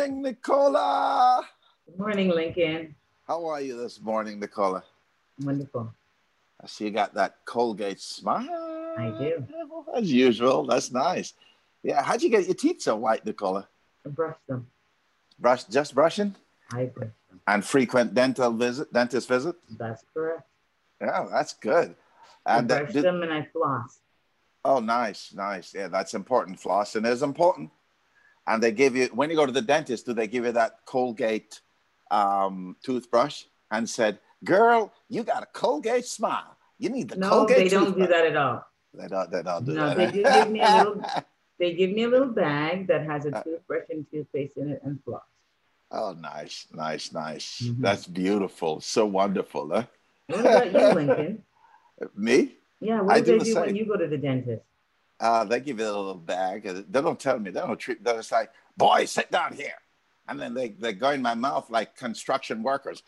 morning, Nicola. Good morning, Lincoln. How are you this morning, Nicola? Wonderful. I see you got that Colgate smile. I do. As usual. That's nice. Yeah. How'd you get your teeth so white, Nicola? I brush them. Brush, just brushing, I brush them. and frequent dental visit, dentist visit. That's correct. Yeah, that's good. I And uh, brush did- them and I floss. oh, nice, nice. Yeah, that's important. Flossing is important. And they give you when you go to the dentist, do they give you that Colgate um, toothbrush and said, "Girl, you got a Colgate smile. You need the No, Colgate." they don't do that at all. They don't. They don't do No, that. they do give me a little- They give me a little bag that has a Uh. toothbrush and toothpaste in it and floss. oh, nice, nice, nice. Mhm. That's beautiful. So wonderful, huh? What about you, Lincoln? Me? Yeah, what I do do they the do when you go to the dentist? Uh, they give you a little bag. They don't tell me. They don't treat. They're just like, "Boy, sit down here," and then they they go in my mouth like construction workers.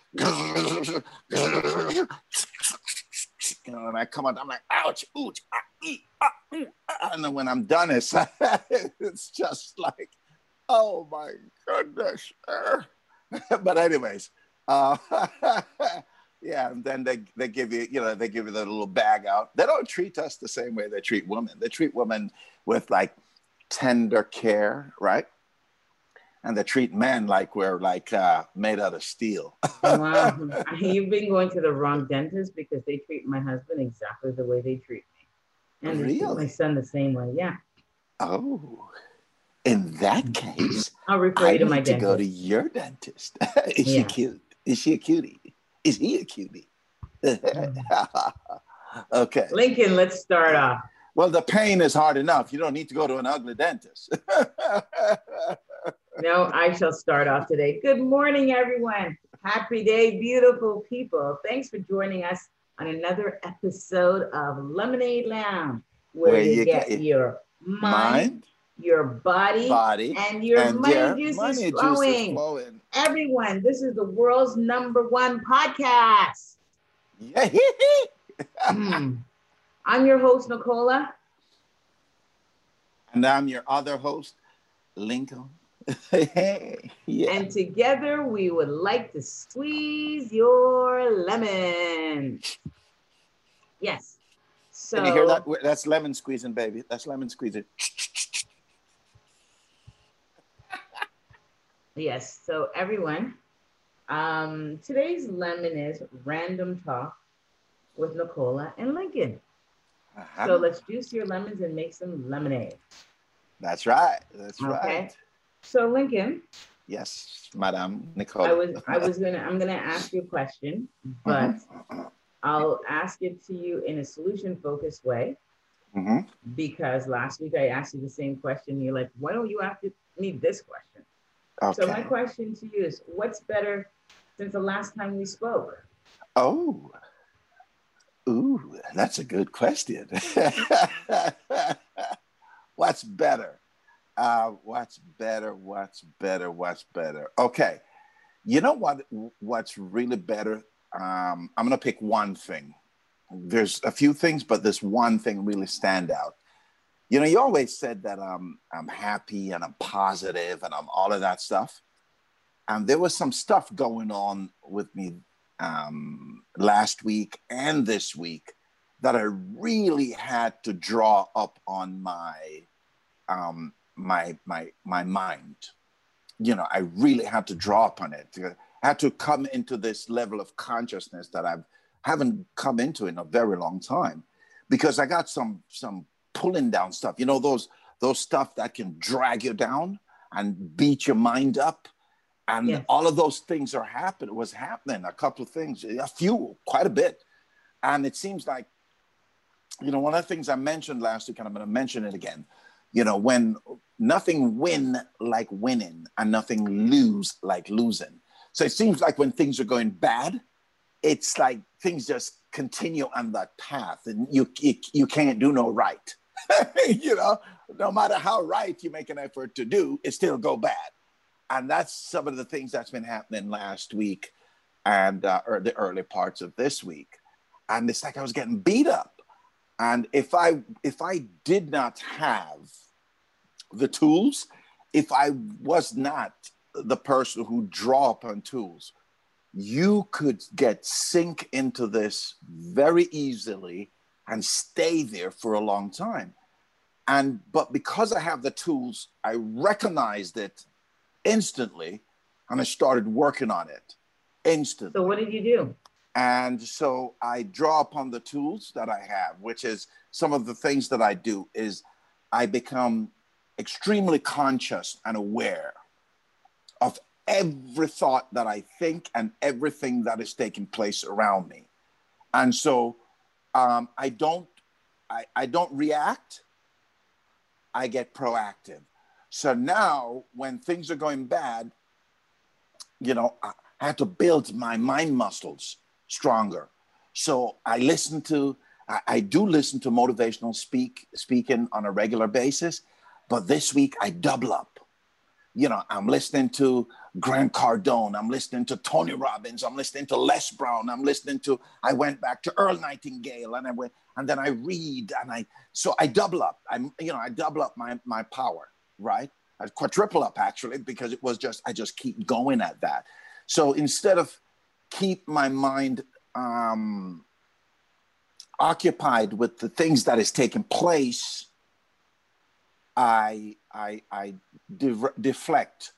You know, and I come out. I'm like, "Ouch, ooch, ah, ee, ah, ooh, ah," and then when I'm done, it's it's just like, "Oh my goodness." but anyways, uh, yeah, and then they they give you, you know, they give you the little bag out. They don't treat us the same way they treat women. They treat women with like tender care, right? And they treat men like we're like uh, made out of steel. Wow, you've been going to the wrong dentist because they treat my husband exactly the way they treat me. And they treat my Really? son the same way. Yeah. Oh, in that case, I'll refer I you to need my to dentist. go to your dentist. Is she cute? Is she a cutie? Is he a cutie? okay. Lincoln, let's start off. Well, the pain is hard enough. You don't need to go to an ugly dentist. No, I shall start off today. Good morning, everyone. Happy day, beautiful people. Thanks for joining us on another episode of Lemonade Lounge, where, Where you, you get, get your mind, Mind, your body, body, and your and money your juices money juice is flowing. flowing. Everyone, this is the world's number one podcast. Yeah. Hmm. I'm your host, Nicola. and I'm your other host, Lincoln. yeah. And together we would like to squeeze your lemon. Yes. So Can you hear that? That's lemon squeezing, baby. That's lemon squeezing. Yes. So everyone, um, today's lemon is random talk with Nicola and Lincoln. Uh-huh. So let's juice your lemons and make some lemonade. That's right. That's Okay. right. So Lincoln, Yes, Madame Nicola. I was I was gonna I'm gonna ask you a question, but I'll ask it to you in a solution focused way. hmm because last week I asked you the same question. You're like, why don't you ask me this question? So my question to you is, what's better since the last time we spoke? Oh. Ooh, that's a good question. what's better? Uh, what's better? What's better? What's better? Okay. You know what? What's really better? Um, I'm gonna pick one thing. There's a few things, but this one thing really stand out. You know, you always said that I'm I'm happy and I'm positive and I'm all of that stuff. And there was some stuff going on with me um, last week and this week that I really had to draw up on my um, my my my mind. You know, I really had to draw upon it. I had to come into this level of consciousness that I haven't come into in a very long time, because I got some some pulling down stuff. You know, those those stuff that can drag you down and beat your mind up and Yes. all of those things are happening was happening a couple of things a few quite a bit and it seems like you know one of the things i mentioned last week and i'm going to mention it again you know when nothing win like winning and nothing lose like losing so it seems like when things are going bad it's like things just continue on that path and you you, you can't do no right you know no matter how right you make an effort to do it still go bad. And that's some of the things that's been happening last week and uh, or the early parts of this week. And it's like i was getting beat up. And if i if i did not have the tools if i was not the person who draw upon tools, you could get sink into this very easily and stay there for a long time. And but because I have the tools, I recognized it instantly and I started working on it instantly. So what did you do? And so I draw upon the tools that I have, which is some of the things that I do is I become extremely conscious and aware of every thought that I think and everything that is taking place around me. And so um, I don't I, I don't react, I get proactive. So now when things are going bad, you know, I, I have to build my mind muscles stronger. So I listen to I, I do listen to motivational speak speaking on a regular basis, but this week I double up. You know, I'm listening to Grant Cardone, I'm listening to Tony Robbins, I'm listening to Les Brown, I'm listening to, I went back to Earl Nightingale and I went, and then I read and I, so I double up. I'm, you know, I double up my, my power, right? I quadruple up actually because it was just, I just keep going at that. So instead of keep my mind um, occupied with the things that is taking place, I I I de- deflect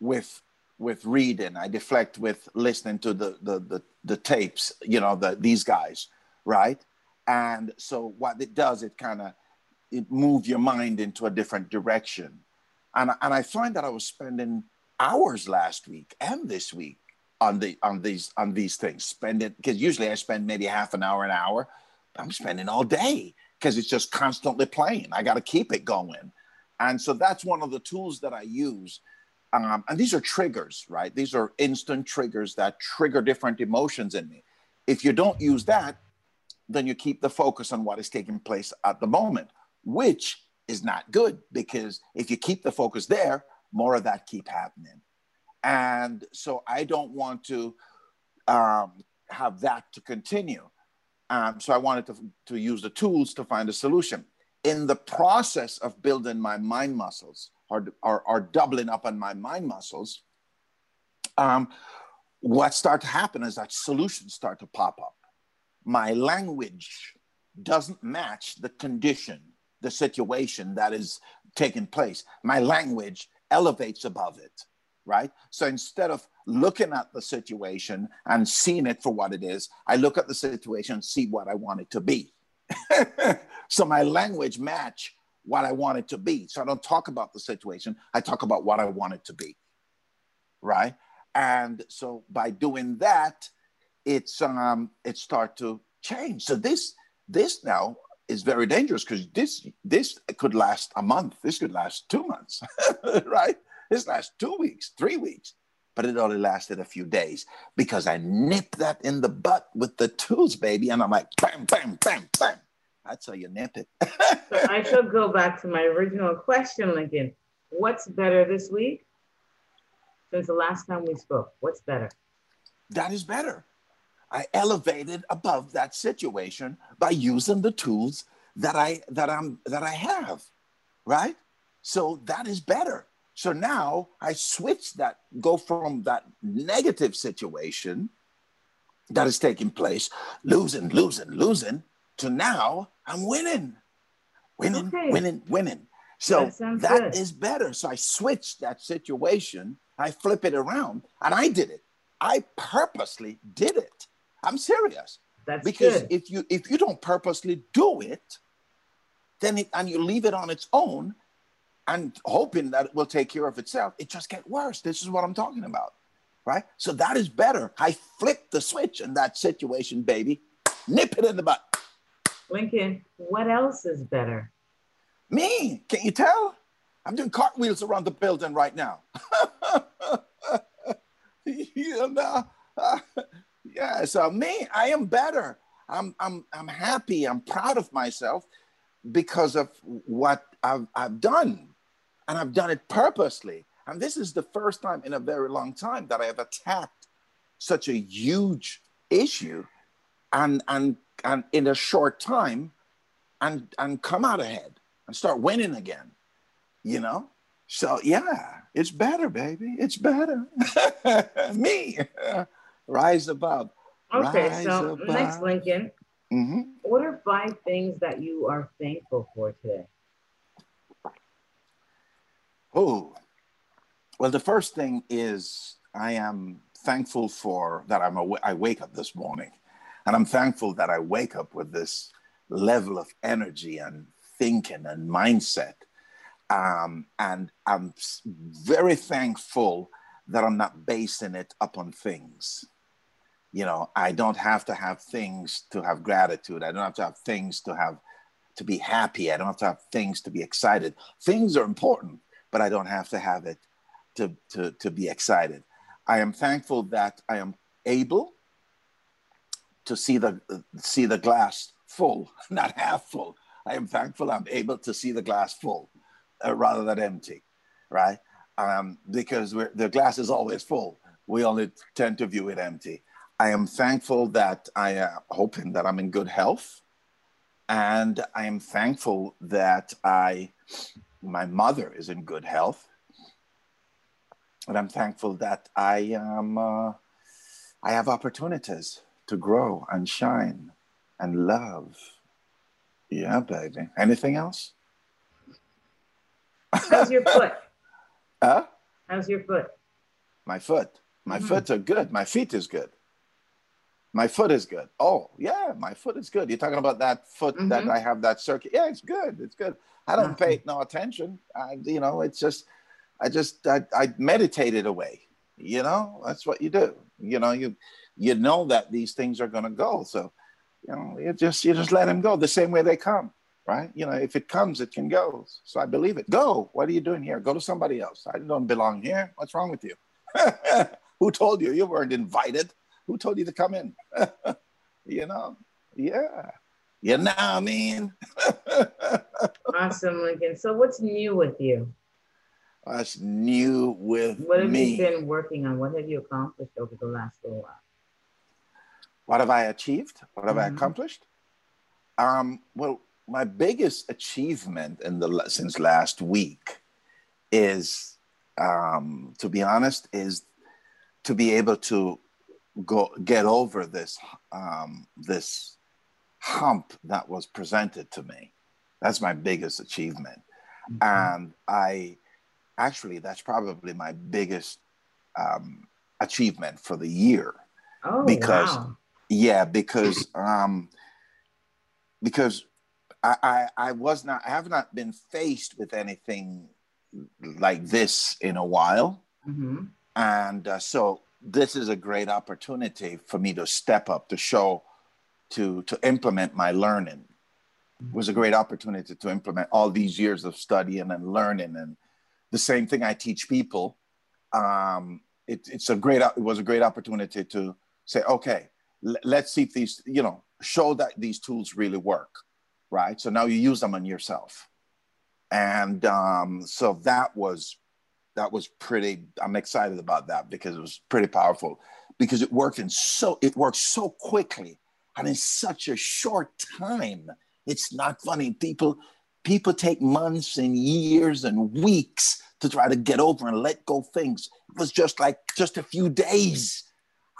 with with reading. I deflect with listening to the the the, the tapes. You know, the these guys, right? And so what it does, it kind of it move your mind into a different direction. And and I find that I was spending hours last week and this week on the on these on these things. Spend it because usually I spend maybe half an hour, an hour. I'm spending all day because it's just constantly playing. I got to keep it going. And so that's one of the tools that I use. Um, and these are triggers, right? These are instant triggers that trigger different emotions in me. If you don't use that, then you keep the focus on what is taking place at the moment, which is not good because if you keep the focus there, more of that keep happening. And so I don't want to um, have that to continue. Um, so I wanted to, to use the tools to find a solution. In the process of building my mind muscles or, or, or doubling up on my mind muscles, um, what start to happen is that solutions start to pop up. My language doesn't match the condition, the situation that is taking place. My language elevates above it right? So instead of looking at the situation and seeing it for what it is, I look at the situation and see what I want it to be. so my language match what I want it to be. So I don't talk about the situation, I talk about what I want it to be. Right? And so by doing that, it's um it start to change. So this this now is very dangerous because this this could last a month. This could last two months, right? This lasts two weeks, three weeks, but it only lasted a few days because I nipped that in the butt with the tools, baby. And I'm like, bam, bam, bam, bam. That's how you nip it. I shall go back to my original question, Lincoln. What's better this week since the last time we spoke? What's better? That is better. I elevated above that situation by using the tools that I that I'm that I have, right? So that is better. So now I switch that, go from that negative situation that is taking place, losing, losing, losing, to now I'm winning, winning, okay. winning, winning. So that, that is better. So I switched that situation, I flip it around, and I did it. I purposely did it. I'm serious. That's because good. if you if you don't purposely do it, then it, and you leave it on its own, and hoping that it will take care of itself, it just get worse. This is what I'm talking about, right? So that is better. I flipped the switch in that situation, baby. Nip it in the butt. Lincoln, what else is better? Me, can you tell? I'm doing cartwheels around the building right now. you know, uh, yeah. So me, I am better. I'm, I'm, I'm happy. I'm proud of myself because of what I've, I've done and I've done it purposely. And this is the first time in a very long time that I have attacked such a huge issue and and and in a short time and and come out ahead and start winning again. You know? So yeah. It's better, baby. It's better. Me. Rise above. Okay, Rise so above. next, Lincoln, hmm what are five things that you are thankful for today? Oh, well, the first thing is I am thankful for that I'm aw- I wake up this morning, and I'm thankful that I wake up with this level of energy and thinking and mindset. Um, and I'm very thankful that I'm not basing it upon things. You know, I don't have to have things to have gratitude. I don't have to have things to have to be happy. I don't have to have things to be excited. Things are important, but I don't have to have it to, to, to be excited. I am thankful that I am able to see the see the glass full, not half full. I am thankful I'm able to see the glass full uh, rather than empty, right? Um, because the glass is always full. We only tend to view it empty. I am thankful that I am hoping that I'm in good health, and I am thankful that I my mother is in good health and I'm thankful that I am uh, I have opportunities to grow and shine and love. Yeah, baby. Anything else? How's your foot? Huh? How's your foot? My foot. My Mhm. foot are good. My feet is good. My foot is good. Oh, yeah, my foot is good. You're talking about that foot that Mhm. I have that circuit. Yeah, it's good. It's good. I don't pay no attention. I, you know, it's just, I just, I, I meditated away. You know, that's what you do. You know, you, you know that these things are going to go. So, you know, you just, you just let them go the same way they come, right? You know, if it comes, it can go. So I believe it. Go. What are you doing here? Go to somebody else. I don't belong here. What's wrong with you? Who told you? You weren't invited. Who told you to come in? you know? Yeah. You know what I mean? Awesome, Lincoln. So, what's new with you? That's new with What have me. you been working on? What have you accomplished over the last little while? What have I achieved? What have I Mhm. accomplished? Um, well, my biggest achievement in the since last week is, um, to be honest, is to be able to go get over this um, this hump that was presented to me. That's my biggest achievement, and I actually that's probably my biggest um, achievement for the year. oh, because- wow. Yeah, because um, because I, I I was not I have not been faced with anything like this in a while, Mhm. and uh, so this is a great opportunity for me to step up to show to to implement my learning. It was a great opportunity to implement all these years of studying and learning, and the same thing I teach people. Um, it, it's a great it was a great opportunity to say, okay, let's see if these you know show that these tools really work, right? So now you use them on yourself, and um, so that was that was pretty. I'm excited about that because it was pretty powerful because it worked in so it worked so quickly and in such a short time. It's not funny. People people take months and years and weeks to try to get over and let go things. It was just like just a few days.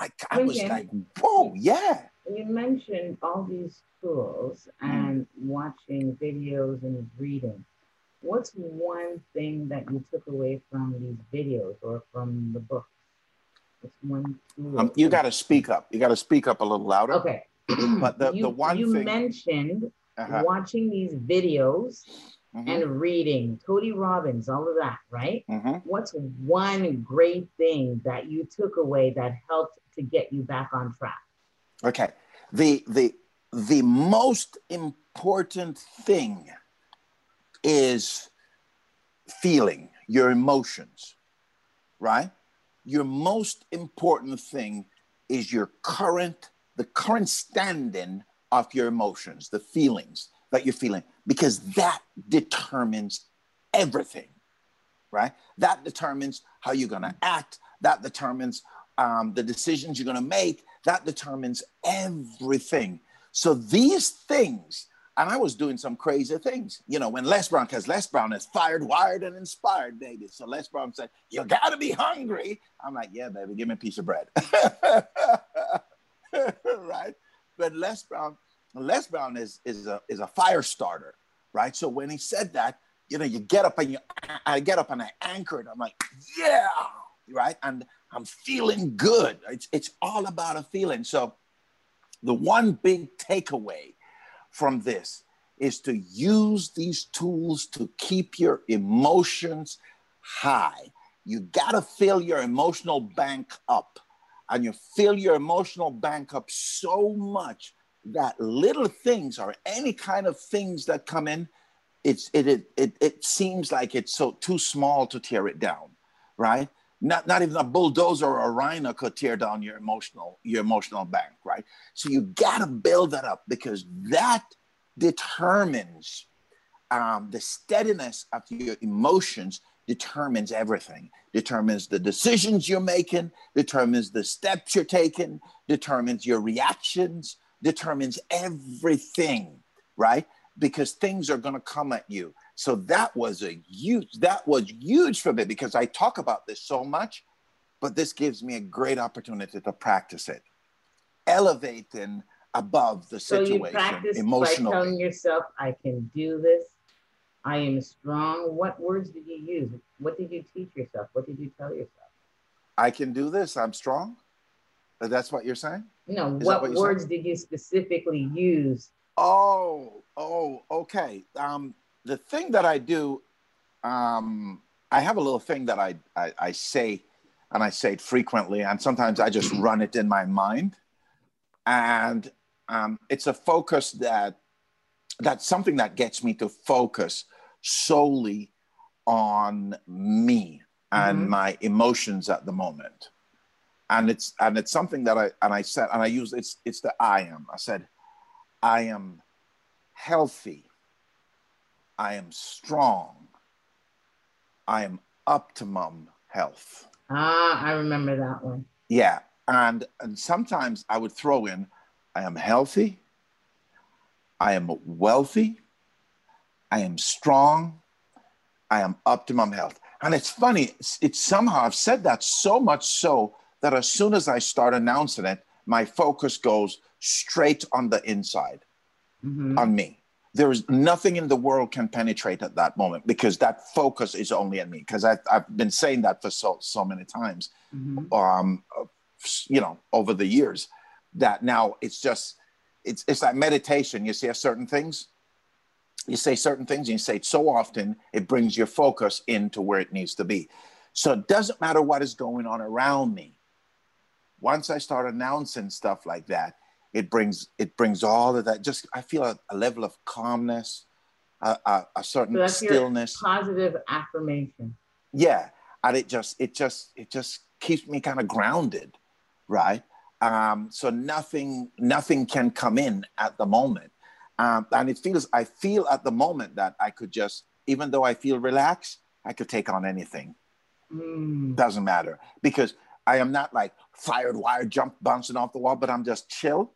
I, I was Lincoln. like, whoa, yeah. You mentioned all these tools Mm. and watching videos and reading. What's one thing that you took away from these videos or from the book? One? Um, you got to speak up. You got to speak up a little louder. Okay. But the- you, the one you thing- mentioned Uh-huh. watching these videos Mhm, and reading, Tony Robbins, all of that, right? mhm. What's one great thing that you took away that helped to get you back on track? Okay. The the the most important thing is feeling your emotions, right? Your most important thing is your current the current standing of your emotions, the feelings that you're feeling because that determines everything, right? That determines how you're going to act, that determines um, the decisions you're going to make, that determines everything. So these things and I was doing some crazy things. You know, when Les Brown, because Les Brown is fired, wired, and inspired, baby. So Les Brown said, You gotta be hungry. I'm like, Yeah, baby, give me a piece of bread. right? But Les Brown, Les Brown is, is, a, is a fire starter, right? So when he said that, you know, you get up and you, I get up and I anchor it. I'm like, Yeah, right? And I'm feeling good. It's, it's all about a feeling. So the one big takeaway from this is to use these tools to keep your emotions high. You got to fill your emotional bank up. And you fill your emotional bank up so much that little things or any kind of things that come in, it's, it, it, it, it seems like it's so too small to tear it down, right? Not, not even a bulldozer or a rhino could tear down your emotional your emotional bank, right? So you got to build that up because that determines um, the steadiness of your emotions determines everything. Determines the decisions you're making determines the steps you're taking determines your reactions determines everything right? Because things are going to come at you so that was a huge that was huge for me because i talk about this so much but this gives me a great opportunity to practice it elevating above the situation so you practice emotionally. by telling yourself, "I can do this. I am strong." What words did you use? What did you teach yourself? What did you tell yourself? I can do this. I'm strong. That's what you're saying. No. What, what words saying? did you specifically use? Oh, oh, okay. Um, the thing that I do, um, I have a little thing that I, I, I say, and I say it frequently, and sometimes I just run it in my mind. And um, it's a focus that that's something that gets me to focus solely on me and mm-hmm. my emotions at the moment and it's and it's something that i and i said and i use it's it's the i am i said i am healthy i am strong i am optimum health ah i remember that one yeah and and sometimes i would throw in I am healthy. I am wealthy. I am strong. I am optimum health. And it's funny, it's, it's, somehow I've said that so much so that as soon as I start announcing it, my focus goes straight on the inside, mm-hmm. on me. There is nothing in the world can penetrate at that moment because that focus is only on me. Because I've, I've been saying that for so so many times, mm-hmm. um, you know, over the years that now it's just it's it's like meditation. You say certain things, you say certain things, and you say it so often, it brings your focus into where it needs to be. So it doesn't matter what is going on around me. Once I start announcing stuff like that, it brings it brings all of that. Just I feel a, a level of calmness, a, a, a certain so stillness, positive affirmation. Yeah, and it just it just it just keeps me kind of grounded, right? Um, so nothing, nothing can come in at the moment. Um, and it feels, I feel at the moment that I could just, even though I feel relaxed, I could take on anything. Mm. Doesn't matter because I am not like fired, wired, jump, bouncing off the wall, but I'm just chill.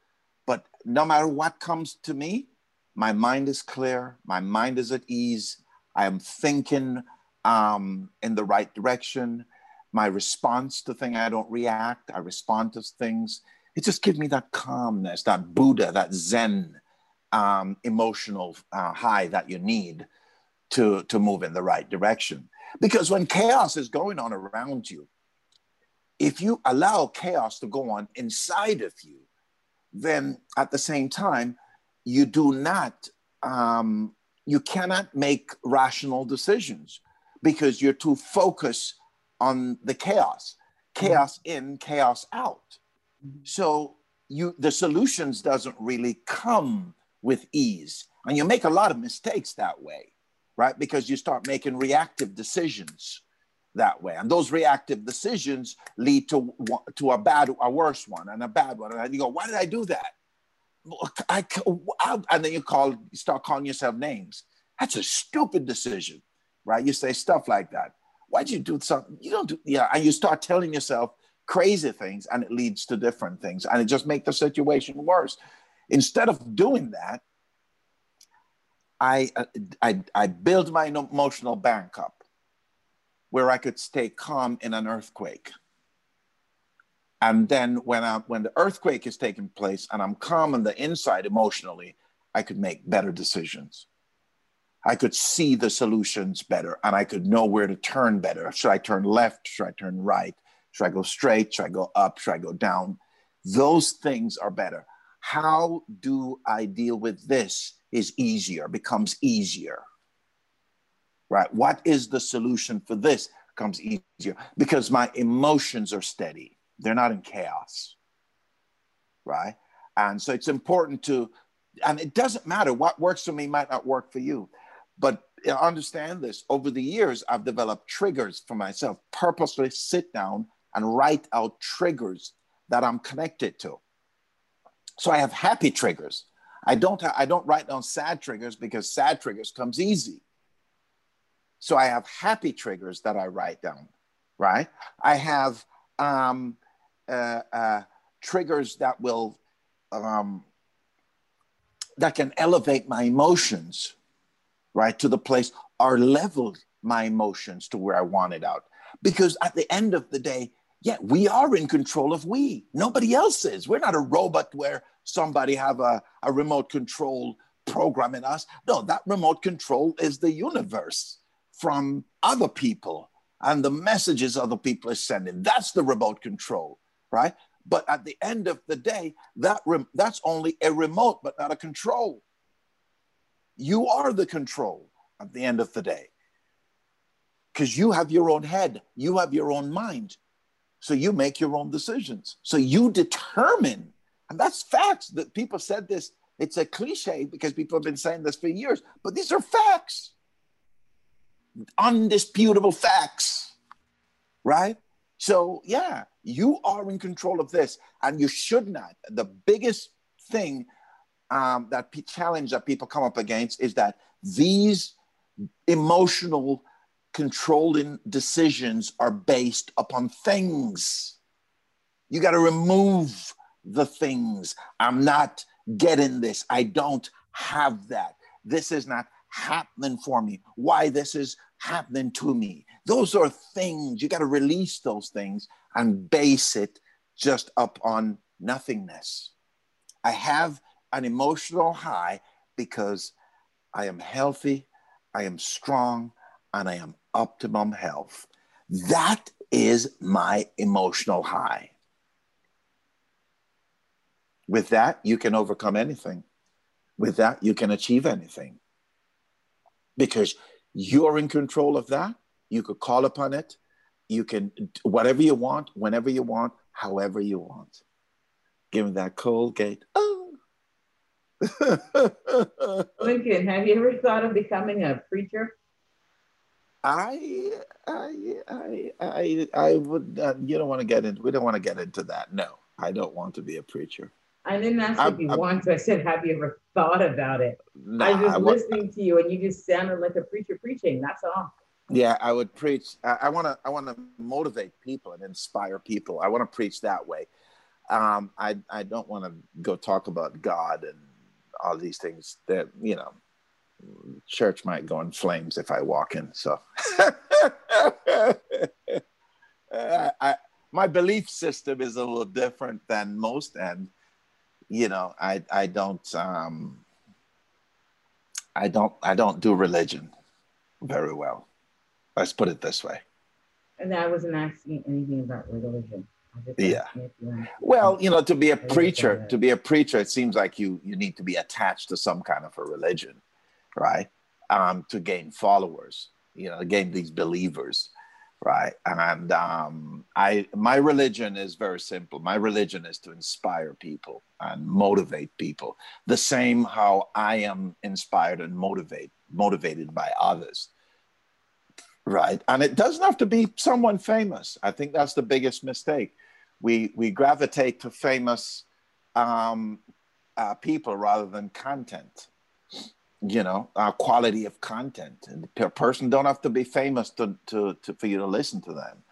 But no matter what comes to me, my mind is clear, my mind is at ease. I am thinking um, in the right direction my response to things. I don't react. I respond to things. It just gives me that calmness, that Buddha, that Zen um, emotional uh, high that you need to, to move in the right direction. Because when chaos is going on around you, if you allow chaos to go on inside of you, then at the same time, you do not, um, you cannot make rational decisions because you're too focused on the chaos chaos in chaos out. So you the solutions doesn't really come with ease. And you make a lot of mistakes that way right? Because you start making reactive decisions that way and those reactive decisions lead to to a bad a worse one and a bad one and you go why did i do that I, I, and then you call start calling yourself names that's a stupid decision right you say stuff like that why'd you do something? You don't do, yeah. And you start telling yourself crazy things and it leads to different things and it just makes the situation worse. Instead of doing that, I, uh, I, I build my emotional bank up where I could stay calm in an earthquake. And then when, I, when the earthquake is taking place and I'm calm on the inside emotionally, I could make better decisions. I could see the solutions better and I could know where to turn better. Should I turn left? Should I turn right? Should I go straight? Should I go up? Should I go down? Those things are better. How do I deal with this is easier, becomes easier. Right? What is the solution for this? Comes easier because my emotions are steady. They're not in chaos. Right? And so it's important to, and it doesn't matter what works for me might not work for you. But understand this over the years, I've developed triggers for myself, purposely sit down and write out triggers that I'm connected to. So I have happy triggers. I don't I don't write down sad triggers because sad triggers comes easy. So I have happy triggers that I write down, right? I have um, uh, uh, triggers that will um, that can elevate my emotions, right, to the place or level my emotions to where I want it out. Because at the end of the day, yeah, we are in control of we. Nobody else is. We're not a robot where somebody have a, a remote control program in us. No, that remote control is the universe from other people and the messages other people are sending. That's the remote control, right? But at the end of the day, that rem- that's only a remote, but not a control. You are the control at the end of the day because you have your own head, you have your own mind. So you make your own decisions. So you determine, and that's facts that people said this. It's a cliche because people have been saying this for years, but these are facts, undisputable facts, right? So, yeah, you are in control of this, and you should not. The biggest thing um, that challenge that people come up against is that these emotional controlling decisions are based upon things. You got to remove the things. I'm not getting this. I don't have that. This is not happening for me. Why this is happening to me. Those are things. You got to release those things and base it just upon nothingness. I have an emotional high because I am healthy, I am strong, and I am optimum health. That is my emotional high. With that, you can overcome anything. With that, you can achieve anything. Because you're in control of that. You could call upon it. You can, whatever you want, whenever you want, however you want. Give me that Colgate. Oh. Lincoln, have you ever thought of becoming a preacher? I, I, I, I, I would. Uh, you don't want to get into. We don't want to get into that. No, I don't want to be a preacher. I didn't ask I'm, if you I'm, want to. I said, have you ever thought about it? Nah, I was just I listening to you, and you just sounded like a preacher preaching. That's all. Yeah, I would preach. I want to. I want to motivate people and inspire people. I want to preach that way. Um, I I don't want to go talk about God and all these things that you know church might go in flames if I walk in. So I, my belief system is a little different than most, and you know, I I don't um, I don't I don't do religion very well. Let's put it this way. And I wasn't asking anything about religion. Yeah. Well, you know, to be a preacher, to be a preacher, it seems like you you need to be attached to some kind of a religion right? Um, to gain followers, you know, gain these believers, right? And um, I, my religion is very simple. My religion is to inspire people and motivate people, the same how I am inspired and motivate motivated by others, right? And it doesn't have to be someone famous. I think that's the biggest mistake. We we gravitate to famous um, uh, people rather than content you know uh, quality of content and a person don't have to be famous to, to, to for you to listen to them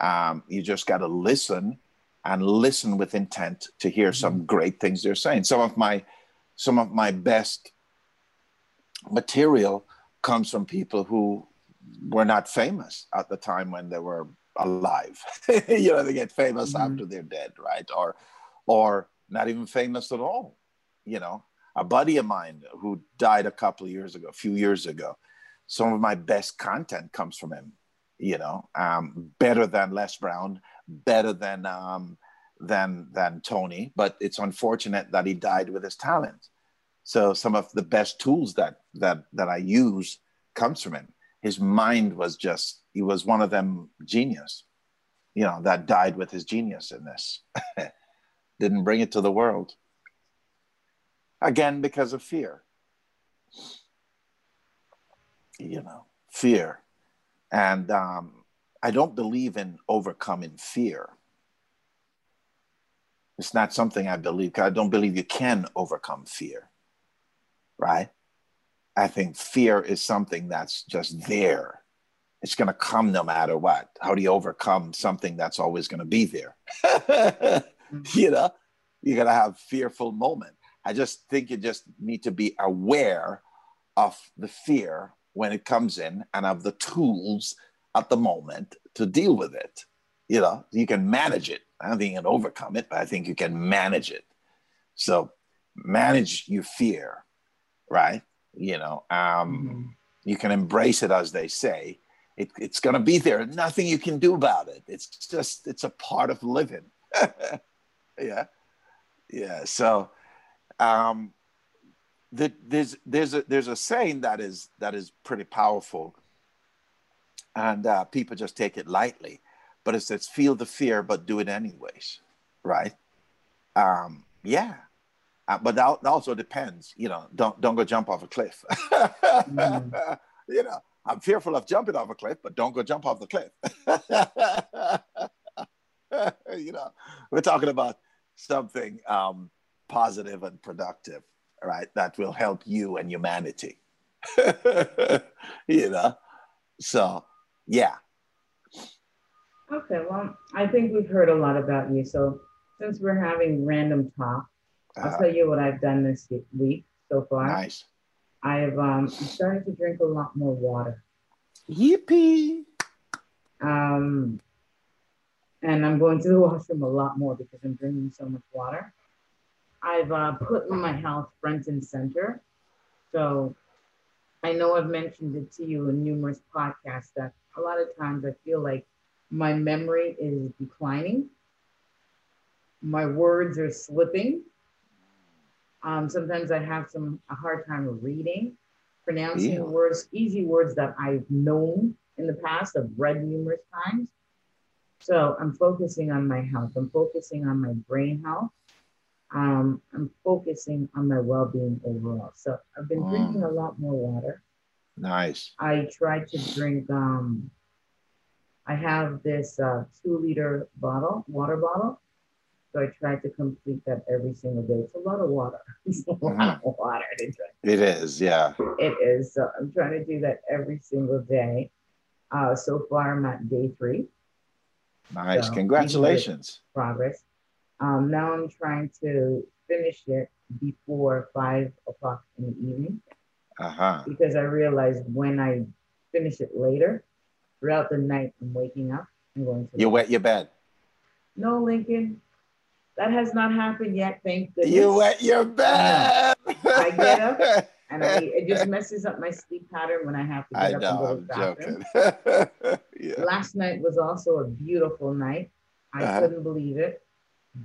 um, you just got to listen and listen with intent to hear some mm-hmm. great things they're saying some of my some of my best material comes from people who were not famous at the time when they were alive. you know, they get famous mm-hmm. after they're dead, right? Or, or not even famous at all. You know, a buddy of mine who died a couple of years ago, a few years ago, some of my best content comes from him. You know, um, better than Les Brown, better than um, than than Tony. But it's unfortunate that he died with his talent. So some of the best tools that that that I use comes from him. His mind was just he was one of them genius, you know, that died with his genius in this. Didn't bring it to the world. Again, because of fear. You know, fear. And um, I don't believe in overcoming fear. It's not something I believe. I don't believe you can overcome fear, right? I think fear is something that's just there it's going to come no matter what. How do you overcome something that's always going to be there? You know, you're going to have fearful moment. I just think you just need to be aware of the fear when it comes in and of the tools at the moment to deal with it. You know, you can manage it. I don't think you can overcome it, but I think you can manage it. So manage your fear, right? You know, um, mm-hmm. you can embrace it as they say, it, it's going to be there. Nothing you can do about it. It's just, it's a part of living. yeah. Yeah. So, um, the, there's, there's a, there's a saying that is, that is pretty powerful and uh, people just take it lightly, but it says, feel the fear, but do it anyways. Right. Um, yeah. Uh, but that also depends, you know, don't, don't go jump off a cliff. mm. You know, I'm fearful of jumping off a cliff, but don't go jump off the cliff. you know, we're talking about something um, positive and productive, right? That will help you and humanity. you know, so yeah. Okay, well, I think we've heard a lot about you. So since we're having random talk, I'll uh, tell you what I've done this week so far. Nice. I've um, started to drink a lot more water. Yippee! Um, and I'm going to the washroom a lot more because I'm drinking so much water. I've uh, put my health front and center. So I know I've mentioned it to you in numerous podcasts that a lot of times I feel like my memory is declining. My words are slipping. Um, sometimes I have some a hard time reading, pronouncing yeah. words, easy words that I've known in the past, I've read numerous times. So I'm focusing on my health. I'm focusing on my brain health. Um, I'm focusing on my well-being overall. So I've been mm. drinking a lot more water. Nice. I try to drink. Um, I have this uh, two-liter bottle, water bottle, so I try to complete that every single day. It's a lot of water. It's a lot mm-hmm. of water to drink. It is, yeah. It is. So I'm trying to do that every single day. Uh, so far, I'm at day three. Nice. So Congratulations. Progress. Um, now I'm trying to finish it before five o'clock in the evening. Uh-huh. Because I realized when I finish it later, throughout the night, I'm waking up and going to. You wet your bed. No, Lincoln. That has not happened yet, thank goodness. You wet your bed. I get up and I, it just messes up my sleep pattern when I have to get I up know, and go to the bathroom. yeah. Last night was also a beautiful night. I uh-huh. couldn't believe it.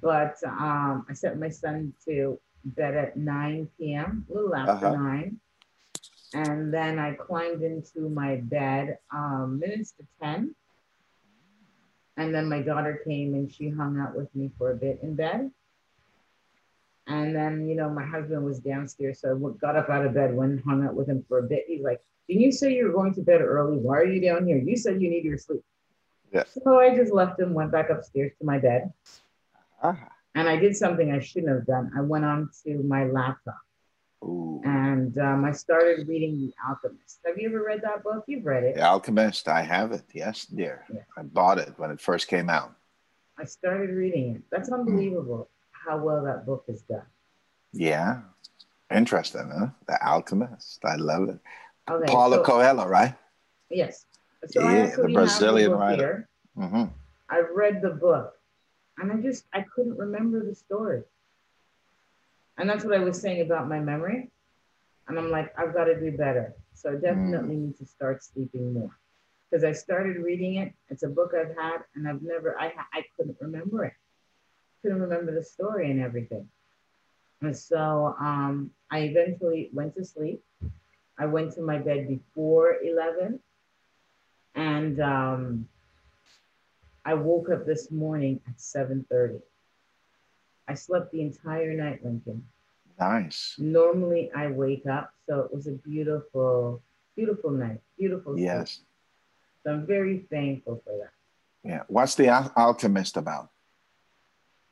But um, I sent my son to bed at 9 p.m., a little after uh-huh. 9. And then I climbed into my bed um, minutes to 10 and then my daughter came and she hung out with me for a bit in bed. And then, you know, my husband was downstairs. So I got up out of bed, went and hung out with him for a bit. He's like, Didn't you say you were going to bed early? Why are you down here? You said you need your sleep. Yeah. So I just left him, went back upstairs to my bed. Uh-huh. And I did something I shouldn't have done. I went on to my laptop Ooh. And um, I started reading The Alchemist. Have you ever read that book? You've read it. The Alchemist, I have it. Yes, dear. Yeah. I bought it when it first came out. I started reading it. That's unbelievable how well that book is done. Yeah. Interesting, huh? The Alchemist. I love it. Okay, Paulo so- Coelho, right? Yes. So Yeah, the Brazilian writer. here. hmm I read the book and I just I couldn't remember the story. And that's what I was saying about my memory. And I'm like, I've got to do better. So I definitely need to start sleeping more. Because I started reading it. It's a book I've had and I've never I I couldn't remember it. Couldn't remember the story and everything. And so um I eventually went to sleep. I went to my bed before 11 and um I woke up this morning at 7:30. I slept the entire night, Lincoln. Nice. Normally I wake up, so it was a beautiful, beautiful night, beautiful. sleep. Yes. So I'm very thankful for that. Yeah. What's the Al- Alchemist about?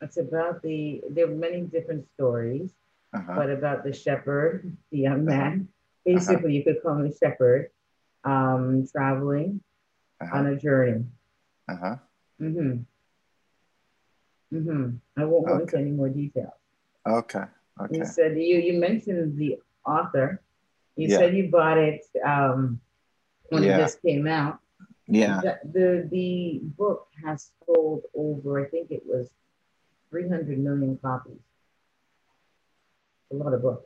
It's about the there are many different stories, Uh-huh. but about the shepherd, the young man. Basically, you could call him a shepherd, um, traveling Uh-huh. on a journey. Uh-huh. Mm-hmm. Mm-hmm. I won't go into any more details. Okay. Okay. You said you you mentioned the author. You Yeah. said you bought it um, when Yeah. it just came out. Yeah. The, the the book has sold over, I think it was 300 million copies. A lot of books.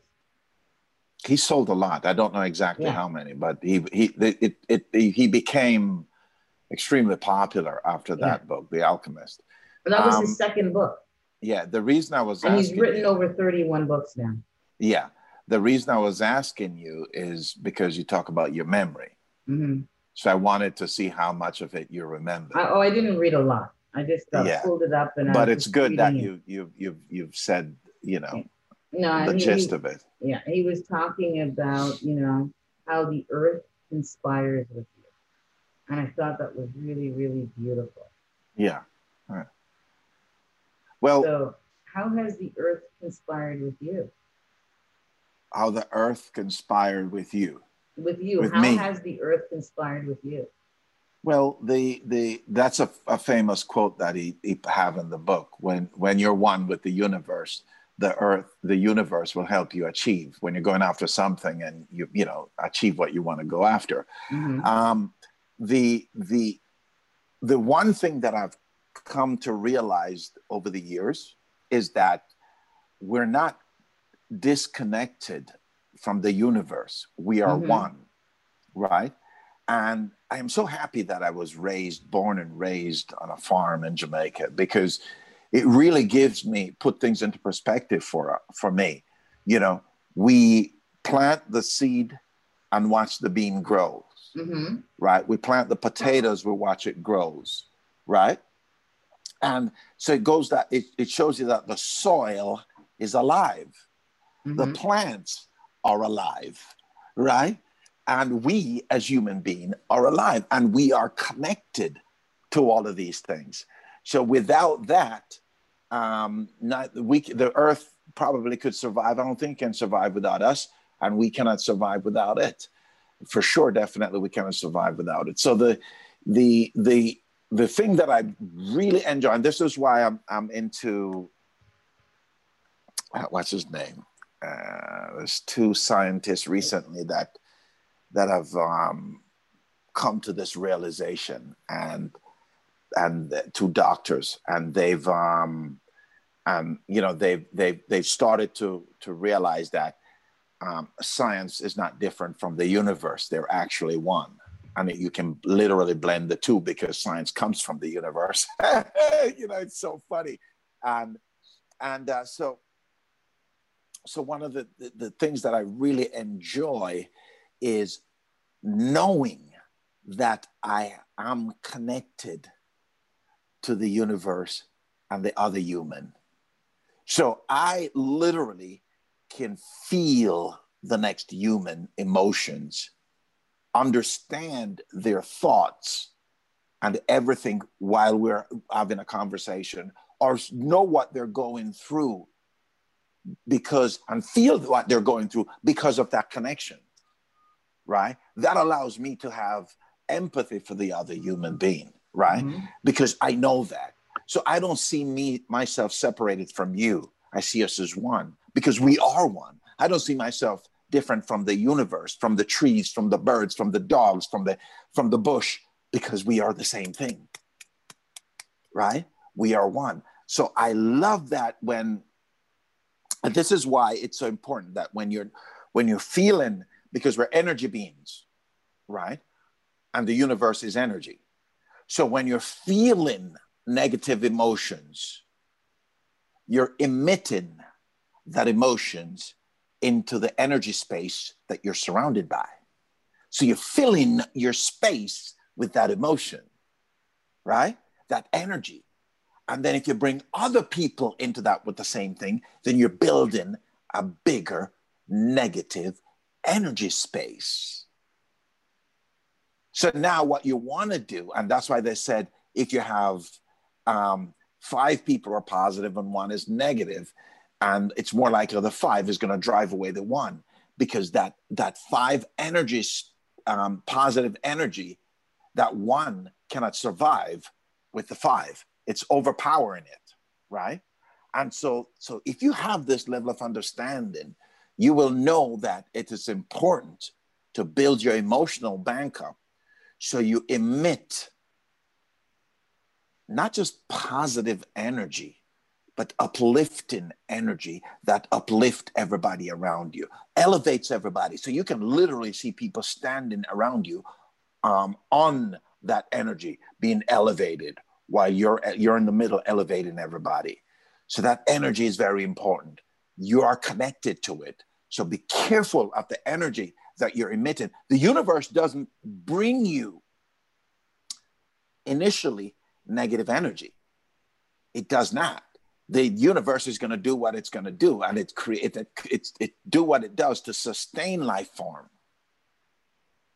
He sold a lot. I don't know exactly Yeah. how many, but he he it, it, it he became extremely popular after that Yeah. book, The Alchemist. But that was Um, his second book. Yeah. The reason I was And he's written you- over 31 books now. Yeah. The reason I was asking you is because you talk about your memory. hmm So I wanted to see how much of it you remember. I, oh, I didn't read a lot. I just uh, Yeah. pulled it up and I but it's good that you you you've you've said, you know, No, the he- gist of it. Yeah, he was talking about, you know, how the earth conspires with. And I thought that was really, really beautiful. Yeah. All right. Well, So, how has the earth conspired with you? how the earth conspired with you. With you, With how me. has the earth conspired with you? Well, the the that's a, a famous quote that he, he have in the book. When when you're one with the universe, the earth, the universe will help you achieve. When you're going after something and you you know achieve what you want to go after. Mhm. Um, the the the one thing that I've come to realize over the years is that we're not disconnected from the universe. We are Mhm. one, right? And I am so happy that I was raised, born and raised on a farm in Jamaica because it really gives me put things into perspective for for me. You know, we plant the seed and watch the bean grow Mhm. right? We plant the potatoes, we watch it grows, right? And so it goes that it, it shows you that the soil is alive, the Mhm. plants are alive, right? And we as human beings are alive and we are connected to all of these things. So without that, um, not we the earth probably could survive. I don't think it can survive without us, and we cannot survive without it for sure definitely we cannot survive without it. So the the the the thing that i really enjoy and this is why i'm i'm into uh, what's his name? Uh, there's two scientists recently that that have um, come to this realization and and two doctors and they've um and you know they've they've they've started to to realize that um, science is not different from the universe. They're actually one. I mean, you can literally blend the two because science comes from the universe. you know, it's so funny. And and uh, so so one of the, the the things that I really enjoy is knowing that I am connected to the universe and the other human. So I literally can feel the next human emotions, understand their thoughts and everything while we're having a conversation, or know what they're going through because and feel what they're going through because of that connection, right? That allows me to have empathy for the other human being, right? Mhm. because I know that. So I don't see me myself separated from you. I see us as one because we are one. I don't see myself different from the universe, from the trees, from the birds, from the dogs, from the from the bush, because we are the same thing. Right? We are one. So I love that when and this is why it's so important that when you're when you're feeling because we're energy beings, right? And the universe is energy. So when you're feeling negative emotions, you're emitting that emotions into the energy space that you're surrounded by. So you're filling your space with that emotion, right? That energy. And then if you bring other people into that with the same thing, then you're building a bigger negative energy space. So now what you want to do, and that's why they said if you have um, five people are positive and one is negative, and it's more likely the five is going to drive away the one because that that five energy um, positive energy that one cannot survive with the five. It's overpowering it right? And so so if you have this level of understanding you will know that it is important to build your emotional bank up so you emit not just positive energy but uplifting energy that uplift everybody around you, elevates everybody. So you can literally see people standing around you um, on that energy being elevated while you're you're in the middle elevating everybody. So that energy is very important. You are connected to it. So be careful of the energy that you're emitting. The universe doesn't bring you initially negative energy. It does not the universe is going to do what it's going to do and it create it, it's it do what it does to sustain life form.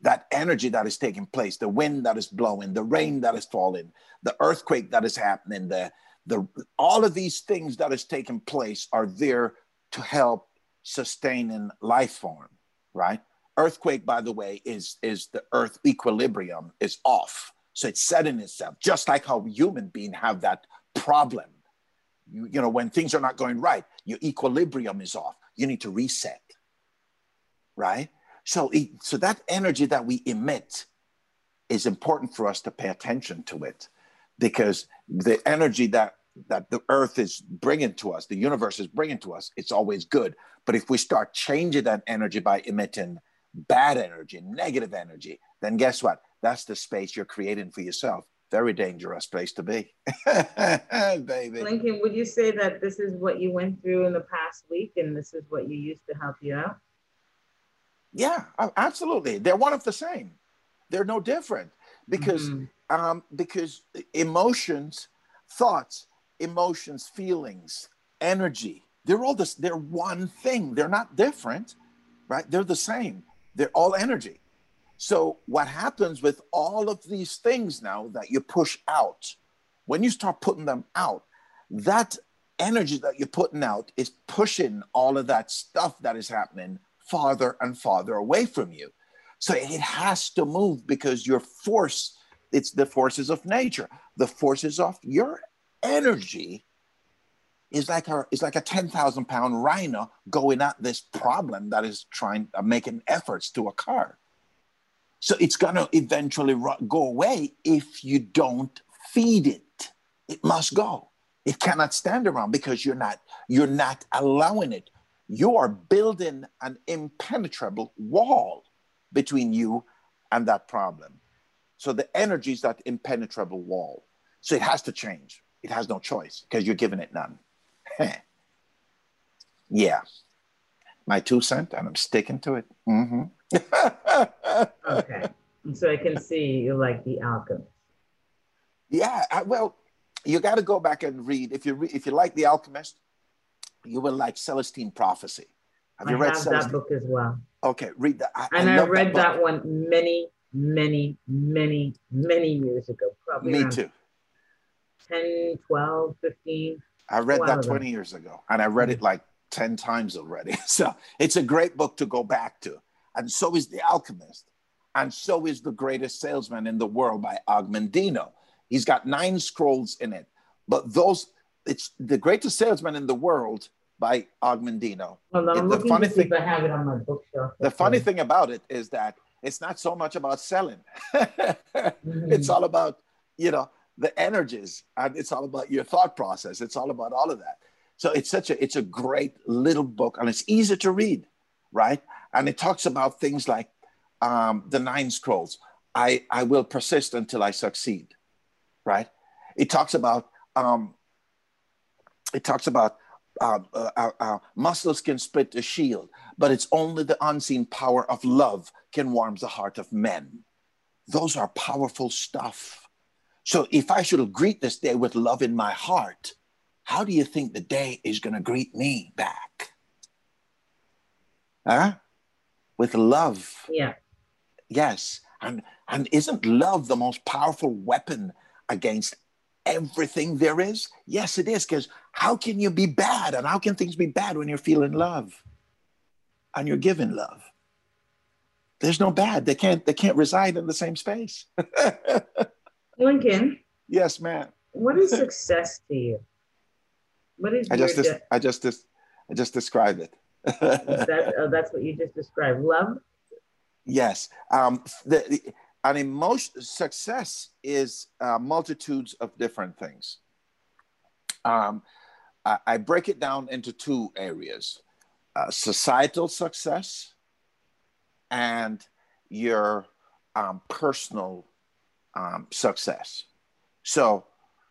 That energy that is taking place the wind that is blowing the rain that is falling the earthquake that is happening the the all of these things that is taking place are there to help sustaining life form right? Earthquake by the way is is the earth equilibrium is off. So it's setting itself just like how human beings have that problem you, you know, when things are not going right, your equilibrium is off. You need to reset, right? So, so that energy that we emit is important for us to pay attention to it because the energy that that the earth is bringing to us the universe is bringing to us it's always good but if we start changing that energy by emitting bad energy negative energy then guess what that's the space you're creating for yourself very dangerous place to be, baby. Lincoln, would you say that this is what you went through in the past week and this is what you used to help you out? Yeah, absolutely. They're one of the same. They're no different because mm-hmm. um, because emotions, thoughts, emotions, feelings, energy, they're all this. They're one thing. They're not different, right? They're the same. They're all energy. So, what happens with all of these things now that you push out, when you start putting them out, that energy that you're putting out is pushing all of that stuff that is happening farther and farther away from you. So, it has to move because your force, it's the forces of nature, the forces of your energy is like a is like a 10,000 pound rhino going at this problem that is trying uh, making efforts to occur. So it's going to eventually go away if you don't feed it. It must go. It cannot stand around because you're not you're not allowing it. You are building an impenetrable wall between you and that problem. So the energy is that impenetrable wall. So it has to change. It has no choice because you're giving it none. yeah. My two cent, and I'm sticking to it. Mm-hmm okay. So I can see you like The Alchemist. Yeah, I, well, you got to go back and read. If you re- if you like The Alchemist, you will like Celestine Prophecy. Have you I read have Celestine? that book as well. Okay, read that. I, and I, I read that, that, one many, many, many, many years ago. Probably me too. 10, 12, 15. I read that 20 years ago, and I read it mm. like 10 times already. So it's a great book to go back to and so is The Alchemist, and so is The Greatest Salesman in the World by Og Mandino. He's got nine scrolls in it, but those, it's The Greatest Salesman in the World by Og Mandino. Well, I'm the funny thing- I have it on my bookshelf. The funny thing about it is that it's not so much about selling. Mhm. it's all about, you know, the energies and it's all about your thought process. It's all about all of that. So it's such a it's a great little book and it's easy to read, right? And it talks about things like um, the nine scrolls. I I will persist until I succeed, right? It talks about um, it talks about uh, uh, uh, uh, muscles can split a shield, but it's only the unseen power of love can warm the heart of men. Those are powerful stuff. So if I should greet this day with love in my heart, how do you think the day is going to greet me back? Huh? With love. Yeah. Yes. And and isn't love the most powerful weapon against everything there is? Yes, it is. Because how can you be bad? And how can things be bad when you're feeling love and you're giving love? There's no bad. They can't they can't reside in the same space. Lincoln, yes, man. what is success to you? What is I just de- I just I just described it. That, oh, that's what you just described. Love? Yes. Um, the, the, an emotion success is uh, multitudes of different things. Um, I, I break it down into two areas: uh, societal success and your um, personal um, success. So,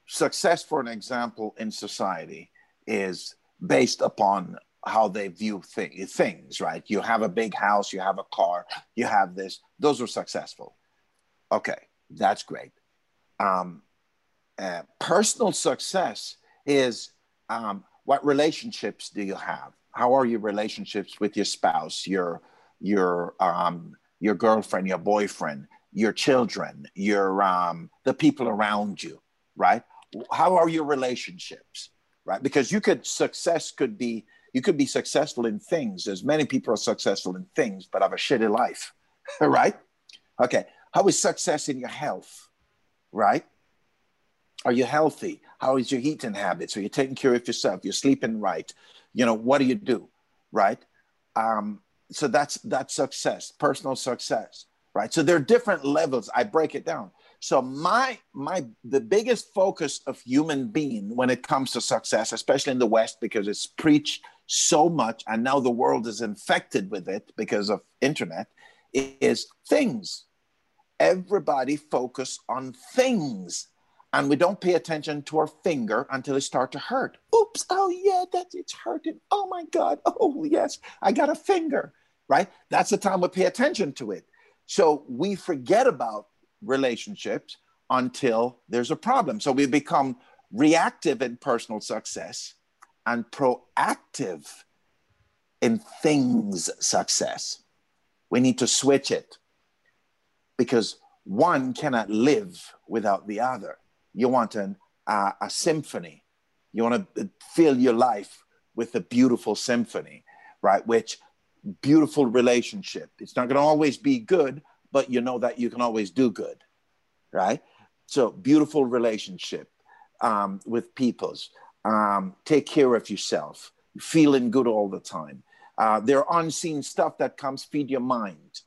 success, for an example, in society is based upon how they view thi- things, right? You have a big house, you have a car, you have this. Those are successful. Okay, that's great. Um, uh, personal success is um, what relationships do you have? How are your relationships with your spouse, your your um, your girlfriend, your boyfriend, your children, your um, the people around you, right? How are your relationships, right? Because you could success could be you could be successful in things. As many people are successful in things, but have a shitty life, right? Okay, how is success in your health, right? Are you healthy? How is your eating habits? Are you taking care of yourself? You're sleeping right? You know, what do you do, right? Um, so that's that's success, personal success, right? So there are different levels. I break it down. So my my the biggest focus of human being when it comes to success, especially in the West, because it's preached so much, and now the world is infected with it because of internet, is things. Everybody focus on things, and we don't pay attention to our finger until it start to hurt. Oops! Oh yeah, that's it's hurting. Oh my God! Oh yes, I got a finger. Right? That's the time we pay attention to it. So we forget about relationships until there's a problem. So we become reactive in personal success and proactive in things success. We need to switch it because one cannot live without the other. You want an, uh, a symphony, you want to fill your life with a beautiful symphony, right? Which beautiful relationship. It's not going to always be good, but you know that you can always do good, right? So beautiful relationship um, with peoples. Um, take care of yourself. Feeling good all the time. Uh, there are unseen stuff that comes feed your mind,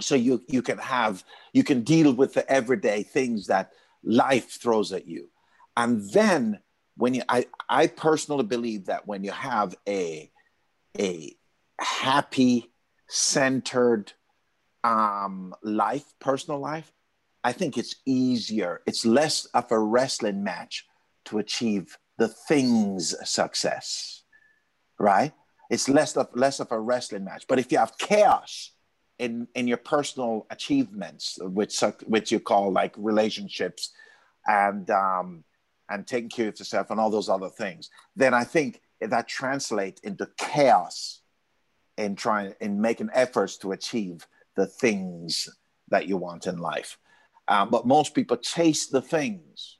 so you you can have you can deal with the everyday things that life throws at you, and then when you I I personally believe that when you have a a happy centered um, life, personal life, I think it's easier. It's less of a wrestling match to achieve the things success, right? It's less of less of a wrestling match. But if you have chaos in in your personal achievements, which which you call like relationships, and um, and taking care of yourself and all those other things, then I think that translates into chaos in trying in making efforts to achieve the things that you want in life. Um, but most people chase the things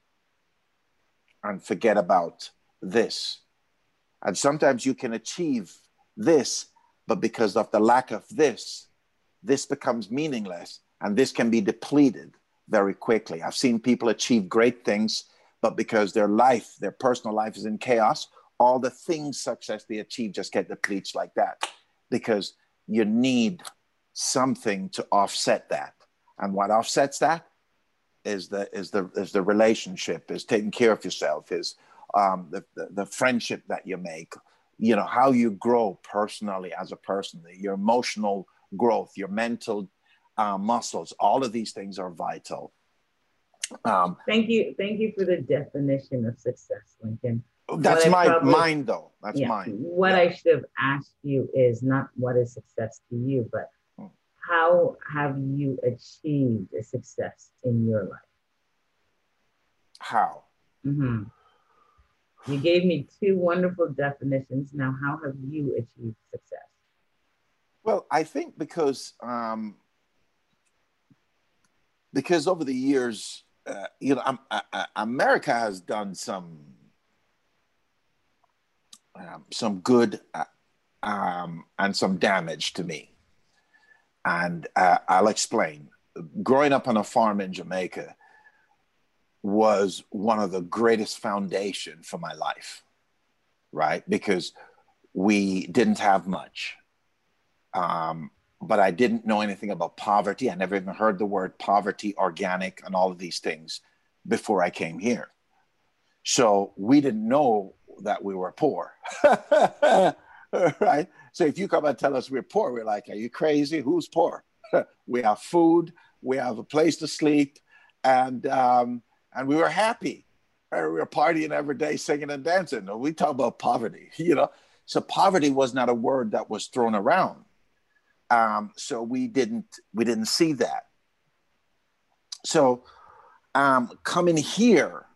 and forget about this. And sometimes you can achieve this, but because of the lack of this, this becomes meaningless and this can be depleted very quickly. I've seen people achieve great things, but because their life, their personal life is in chaos, all the things success they achieve just get depleted like that because you need something to offset that. And what offsets that is the is the is the relationship, is taking care of yourself, is um, the, the the friendship that you make, you know how you grow personally as a person, your emotional growth, your mental uh, muscles. All of these things are vital. Um, thank you, thank you for the definition of success, Lincoln. That's my probably, mind, though. That's yeah, mine. What yeah. I should have asked you is not what is success to you, but. How have you achieved a success in your life? How? Mm-hmm. You gave me two wonderful definitions. Now, how have you achieved success? Well, I think because um, because over the years, uh, you know, uh, uh, America has done some um, some good uh, um, and some damage to me, and uh, I'll explain. Growing up on a farm in Jamaica was one of the greatest foundation for my life, right? Because we didn't have much. Um, but I didn't know anything about poverty. I never even heard the word poverty, organic, and all of these things before I came here. So we didn't know that we were poor. right? So if you come and tell us we're poor, we're like, are you crazy? Who's poor? we have food, we have a place to sleep, and um, and we were happy. We were partying every day, singing and dancing. We talk about poverty, you know. So poverty was not a word that was thrown around. Um, so we didn't we didn't see that. So um, coming here,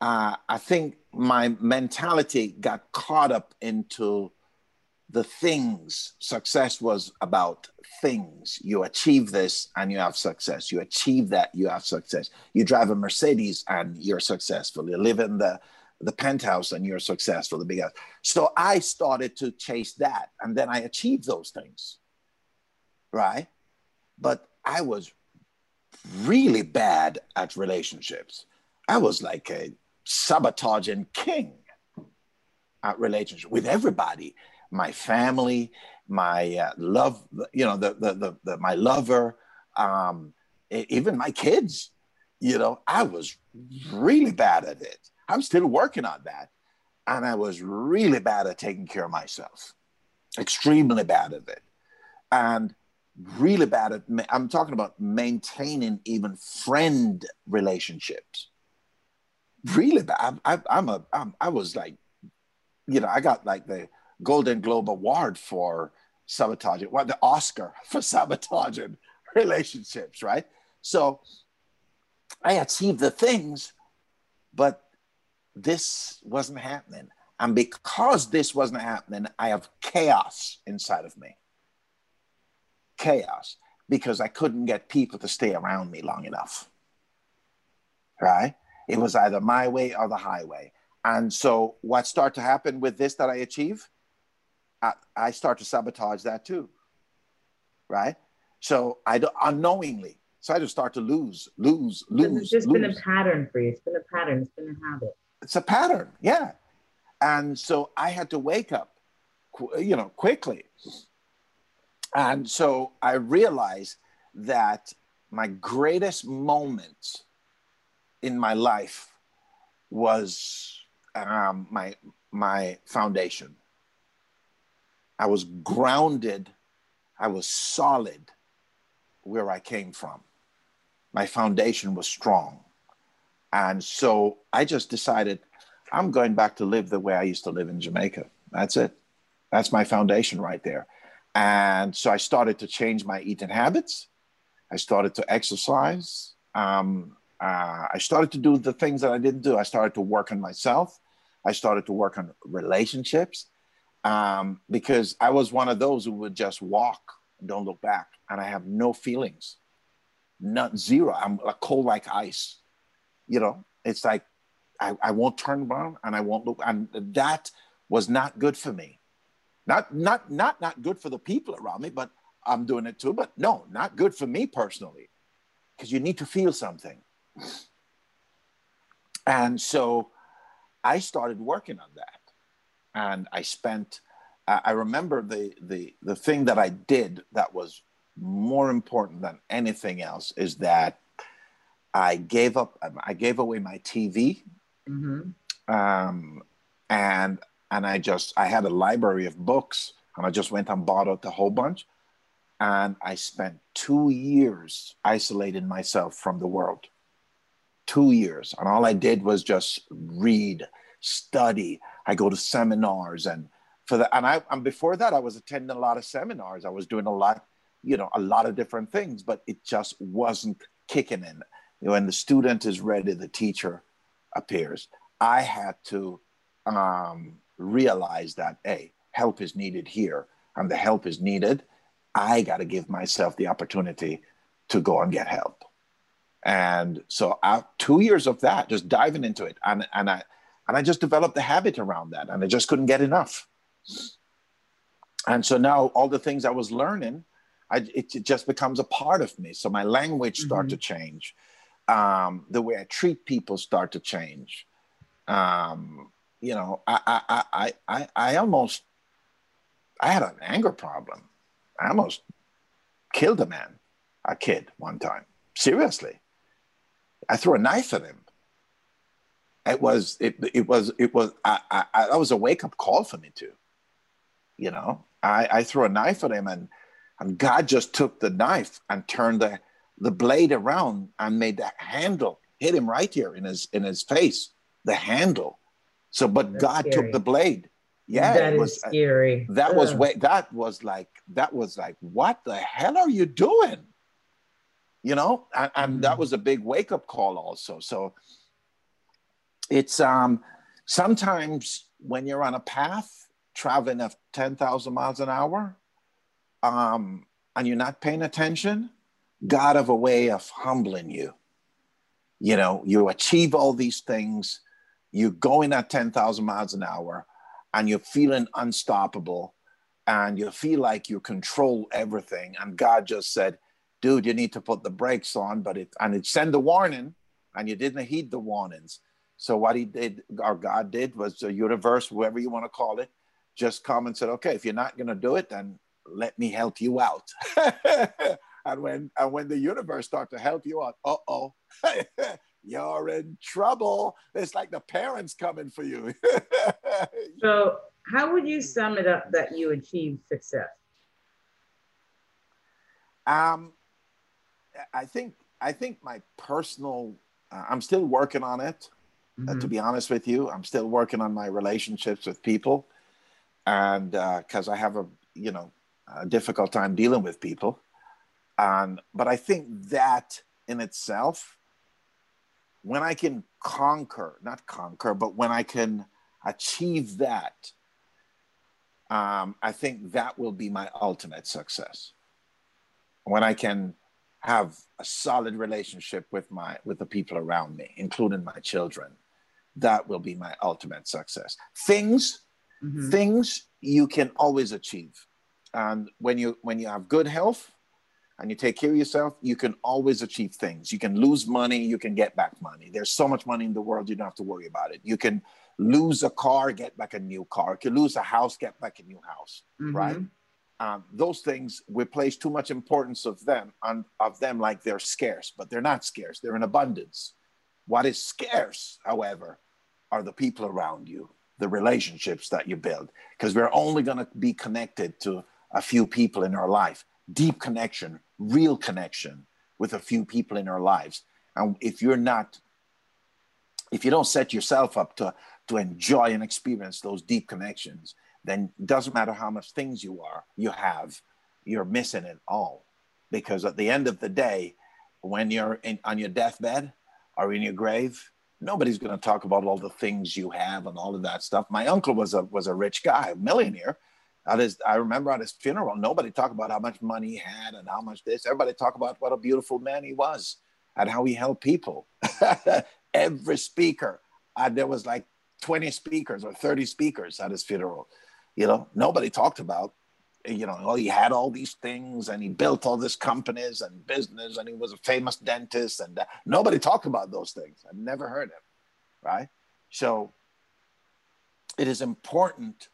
uh, I think my mentality got caught up into the things. Success was about things. You achieve this and you have success. You achieve that, you have success. You drive a Mercedes and you're successful. You live in the the penthouse and you're successful, the big house. So I started to chase that and then I achieved those things. Right. But I was really bad at relationships. I was like a sabotaging king at relationship with everybody, my family, my uh, love, you know, the, the, the, the my lover, um, even my kids, you know, I was really bad at it. I'm still working on that. And I was really bad at taking care of myself, extremely bad at it. And really bad at, I'm talking about maintaining even friend relationships. Really bad. I, I'm a, I'm, I was like, you know, I got like the Golden Globe Award for sabotaging, what the Oscar for sabotaging relationships, right? So I achieved the things, but this wasn't happening. And because this wasn't happening, I have chaos inside of me. Chaos because I couldn't get people to stay around me long enough. Right? It was either my way or the highway. And so, what started to happen with this that I achieve, I, I start to sabotage that too. Right? So, I do, unknowingly, so I just start to lose, lose, lose. It's just lose. been a pattern for you. It's been a pattern. It's been a habit it's a pattern yeah and so i had to wake up you know quickly and so i realized that my greatest moment in my life was um, my my foundation i was grounded i was solid where i came from my foundation was strong and so I just decided I'm going back to live the way I used to live in Jamaica. That's it. That's my foundation right there. And so I started to change my eating habits. I started to exercise. Um, uh, I started to do the things that I didn't do. I started to work on myself. I started to work on relationships um, because I was one of those who would just walk don't look back. And I have no feelings, not zero. I'm cold like ice you know, it's like I, I won't turn around and I won't look. And that was not good for me. Not not not not good for the people around me, but I'm doing it too. But no, not good for me personally. Because you need to feel something. And so I started working on that. And I spent. I remember the the the thing that I did that was more important than anything else is that I gave up. I gave away my TV, mm-hmm. um, and and I just I had a library of books, and I just went and bought out a whole bunch, and I spent two years isolating myself from the world. Two years, and all I did was just read, study. I go to seminars, and for that, and I and before that, I was attending a lot of seminars. I was doing a lot, you know, a lot of different things, but it just wasn't kicking in You know, when the student is ready, the teacher appears. I had to um, realize that, hey, help is needed here, and the help is needed. I got to give myself the opportunity to go and get help. And so, uh, two years of that, just diving into it, and and I and I just developed the habit around that, and I just couldn't get enough. And so now, all the things I was learning, I, it, it just becomes a part of me. So my language start mm-hmm. to change um, the way I treat people start to change. Um, you know, I, I, I, I, I almost, I had an anger problem. I almost killed a man, a kid one time. Seriously. I threw a knife at him. It was, it, it was, it was, I, I, I, that was a wake up call for me too. You know, I, I threw a knife at him and, and God just took the knife and turned the, the blade around and made the handle hit him right here in his in his face. The handle. So, but That's God scary. took the blade. Yeah, that was uh, scary. That Ugh. was way. That was like that was like what the hell are you doing? You know, and, and mm that was a big wake up call also. So it's um sometimes when you're on a path traveling at 10,000 miles an hour um, and you're not paying attention, God have a way of humbling you. You know, you achieve all these things, you're going at 10,000 miles an hour, and you're feeling unstoppable, and you feel like you control everything. And God just said, dude, you need to put the brakes on, but it, and it sent the warning, and you didn't heed the warnings. So what he did, or God did, was the universe, whoever you want to call it, just come and said, okay, if you're not going to do it, then let me help you out. And when and when the universe start to help you out, uh oh, you're in trouble. It's like the parents coming for you. so, how would you sum it up that you achieved success? Um, I think I think my personal. Uh, I'm still working on it. Mm-hmm. Uh, to mm-hmm. be honest with you, I'm still working on my relationships with people, and because uh, I have a you know a difficult time dealing with people and but I think that in itself, when I can conquer, not conquer, but when I can achieve that, um, I think that will be my ultimate success. When I can have a solid relationship with my with the people around me, including my children, that will be my ultimate success. Things, mm-hmm. things you can always achieve, and when you when you have good health, and you take care of yourself, you can always achieve things. You can lose money, you can get back money. There's so much money in the world, you don't have to worry about it. You can lose a car, get back a new car. You can lose a house, get back a new house, mm-hmm. right? Um, those things we place too much importance of them on of them like they're scarce, but they're not scarce. They're in abundance. What is scarce, however, are the people around you, the relationships that you build, because we're only going to be connected to a few people in our life. Deep connection, real connection with a few people in our lives. And if you're not, if you don't set yourself up to, to enjoy and experience those deep connections, then it doesn't matter how much things you are, you have, you're missing it all. Because at the end of the day, when you're in, on your deathbed or in your grave, nobody's going to talk about all the things you have and all of that stuff. My uncle was a was a rich guy, a millionaire, at his, I remember at his funeral, nobody talked about how much money he had and how much this. Everybody talked about what a beautiful man he was and how he helped people. Every speaker, uh, there was like 20 speakers or 30 speakers at his funeral. You know, nobody talked about, you know, oh, he had all these things and he built all these companies and business and he was a famous dentist and uh, nobody talked about those things. I've never heard him, right? So it is important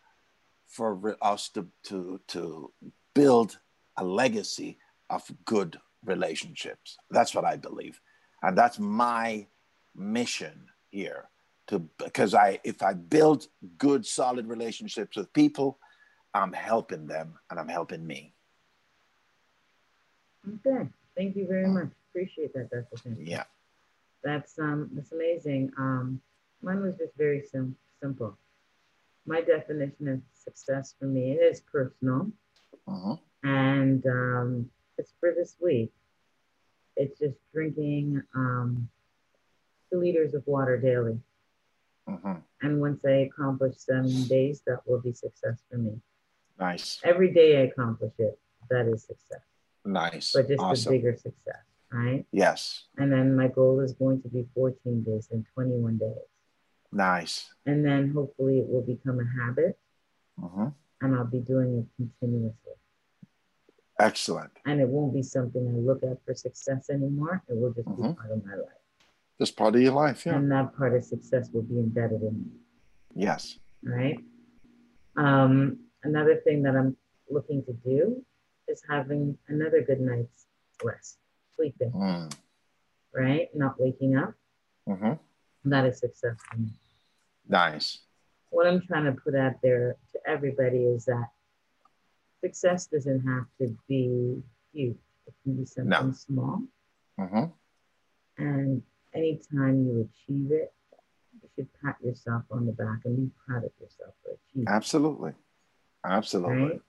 for us to, to, to build a legacy of good relationships. That's what I believe. And that's my mission here to because I if I build good solid relationships with people, I'm helping them and I'm helping me. Okay. Thank you very much. Appreciate that, Dr. Finn. Yeah. That's um that's amazing. Um mine was just very sim- simple. My definition of success for me is personal. Uh-huh. And um it's for this week. It's just drinking um two liters of water daily. Uh-huh. And once I accomplish seven days, that will be success for me. Nice. Every day I accomplish it, that is success. Nice. But just awesome. a bigger success, right? Yes. And then my goal is going to be 14 days and 21 days. Nice. And then hopefully it will become a habit Uh-huh. and I'll be doing it continuously. Excellent. And it won't be something I look at for success anymore. It will just be Mhm. part of my life. Just part of your life. Yeah. And that part of success will be embedded in me. yes. right? Um, another thing that I'm looking to do is having another good night's rest, sleeping, Mm. right? Not waking up. hmm That is success for me. Nice. What I'm trying to put out there to everybody is that success doesn't have to be huge. It can be something small. hmm And anytime you achieve it, you should pat yourself on the back and be proud of yourself for achieving it. Absolutely. Right?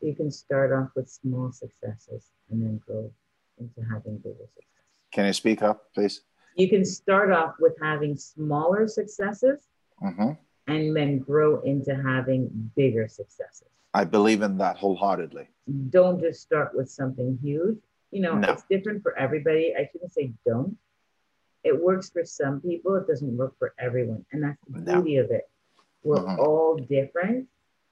You can start off with small successes and then grow into having bigger successes. Can you speak up, please? You can start off with having smaller successes hmm and then grow into having bigger successes. I believe in that wholeheartedly. Don't just start with something huge. You know, No. it's different for everybody. I shouldn't say don't. It works for some people, it doesn't work for everyone. And that's the No. beauty of it. We're Mhm. all different.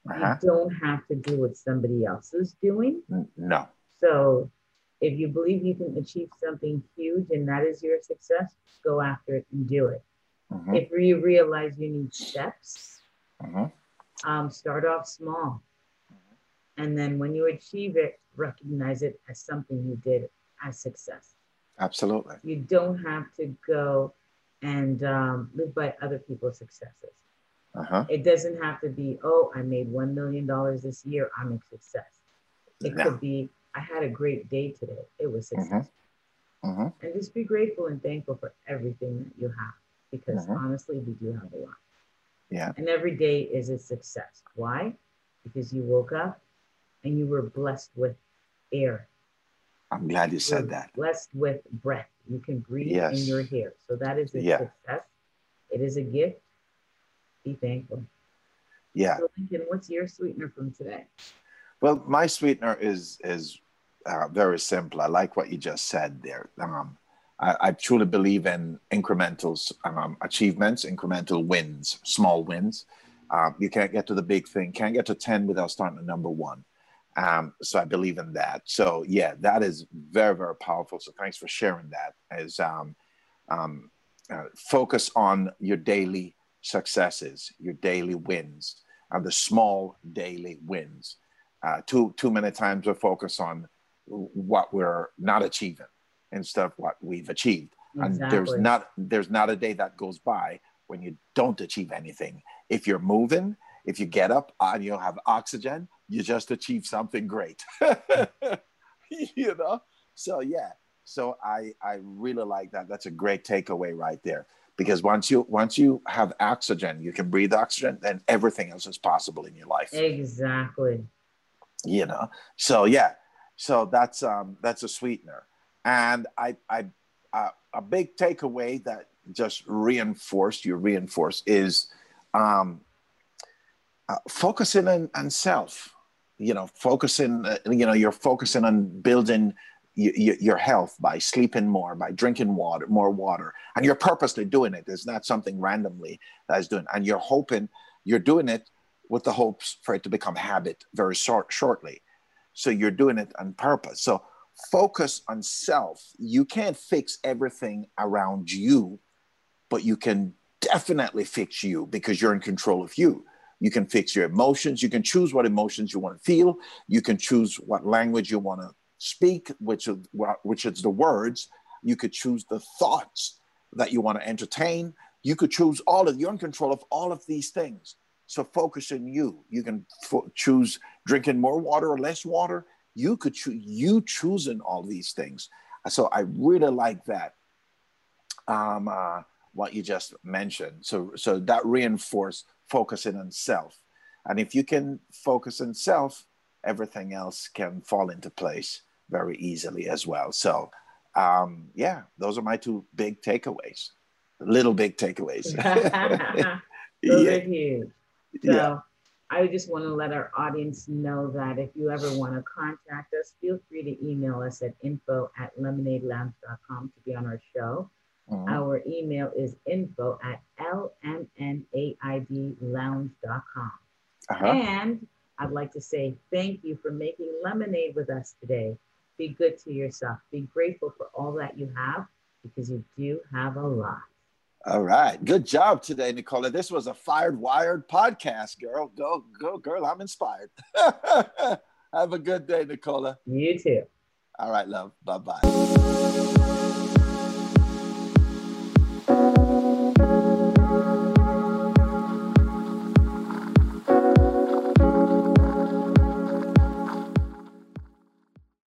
Uh-huh. You don't have to do what somebody else is doing. No. So if you believe you can achieve something huge and that is your success, go after it and do it. Mhm. If you realize you need steps, Mhm. um, start off small. And then when you achieve it, recognize it as something you did as success. Absolutely. You don't have to go and um, live by other people's successes. Uh-huh. It doesn't have to be, oh, I made $1 million this year, I'm a success. It No. could be, I had a great day today. It was success. hmm And just be grateful and thankful for everything that you have because Mhm. honestly, we do have a lot. Yeah. And every day is a success. Why? Because you woke up and you were blessed with air. I'm glad you You said that. Blessed with breath. You can breathe Yes. you're here. So that is a Yeah. success. It is a gift. Be thankful. Yeah. So Lincoln, what's your sweetener from today? Well, my sweetener is is uh, very simple. I like what you just said there. Um, I, I truly believe in incremental um, achievements, incremental wins, small wins. Um, you can't get to the big thing, can't get to 10 without starting at number one. Um, so I believe in that. So yeah, that is very, very powerful. So thanks for sharing that. As um, um, uh, focus on your daily successes, your daily wins, and the small daily wins. Uh, too too many times we focus on what we're not achieving instead of what we've achieved. And there's not there's not a day that goes by when you don't achieve anything. If you're moving, if you get up and you have oxygen, you just achieve something great. you know? So yeah. So I I really like that. That's a great takeaway right there. Because once you once you have oxygen, you can breathe oxygen, then everything else is possible in your life. Exactly. you know? So yeah. So that's um that's a sweetener. And i i uh, a big takeaway that just reinforced you reinforce is um uh, focusing on, on self. You know focusing uh, you know you're focusing on building y- your health by sleeping more by drinking water more water and you're purposely doing it it's not something randomly that's doing and you're hoping you're doing it with the hopes for it to become habit very short, shortly. So you're doing it on purpose. So focus on self. You can't fix everything around you, but you can definitely fix you because you're in control of you. You can fix your emotions. You can choose what emotions you want to feel. You can choose what language you want to speak, which is, which is the words. You could choose the thoughts that you want to entertain. You could choose all of. You're in control of all of these things. So focus on you. You can fo- choose drinking more water or less water. You could choose you choosing all these things. So I really like that. Um, uh, what you just mentioned. So so that reinforce focusing on self. And if you can focus on self, everything else can fall into place very easily as well. So um, yeah, those are my two big takeaways. Little big takeaways. those yeah. are huge. So yeah. I just want to let our audience know that if you ever want to contact us, feel free to email us at info at lmnaidlounge.com to be on our show. Mm-hmm. Our email is info at lmnaidlounge.com. Uh-huh. And I'd like to say thank you for making lemonade with us today. Be good to yourself. Be grateful for all that you have because you do have a lot. All right. Good job today, Nicola. This was a fired wired podcast, girl. Go, go, girl. I'm inspired. have a good day, Nicola. You too. All right, love. Bye bye.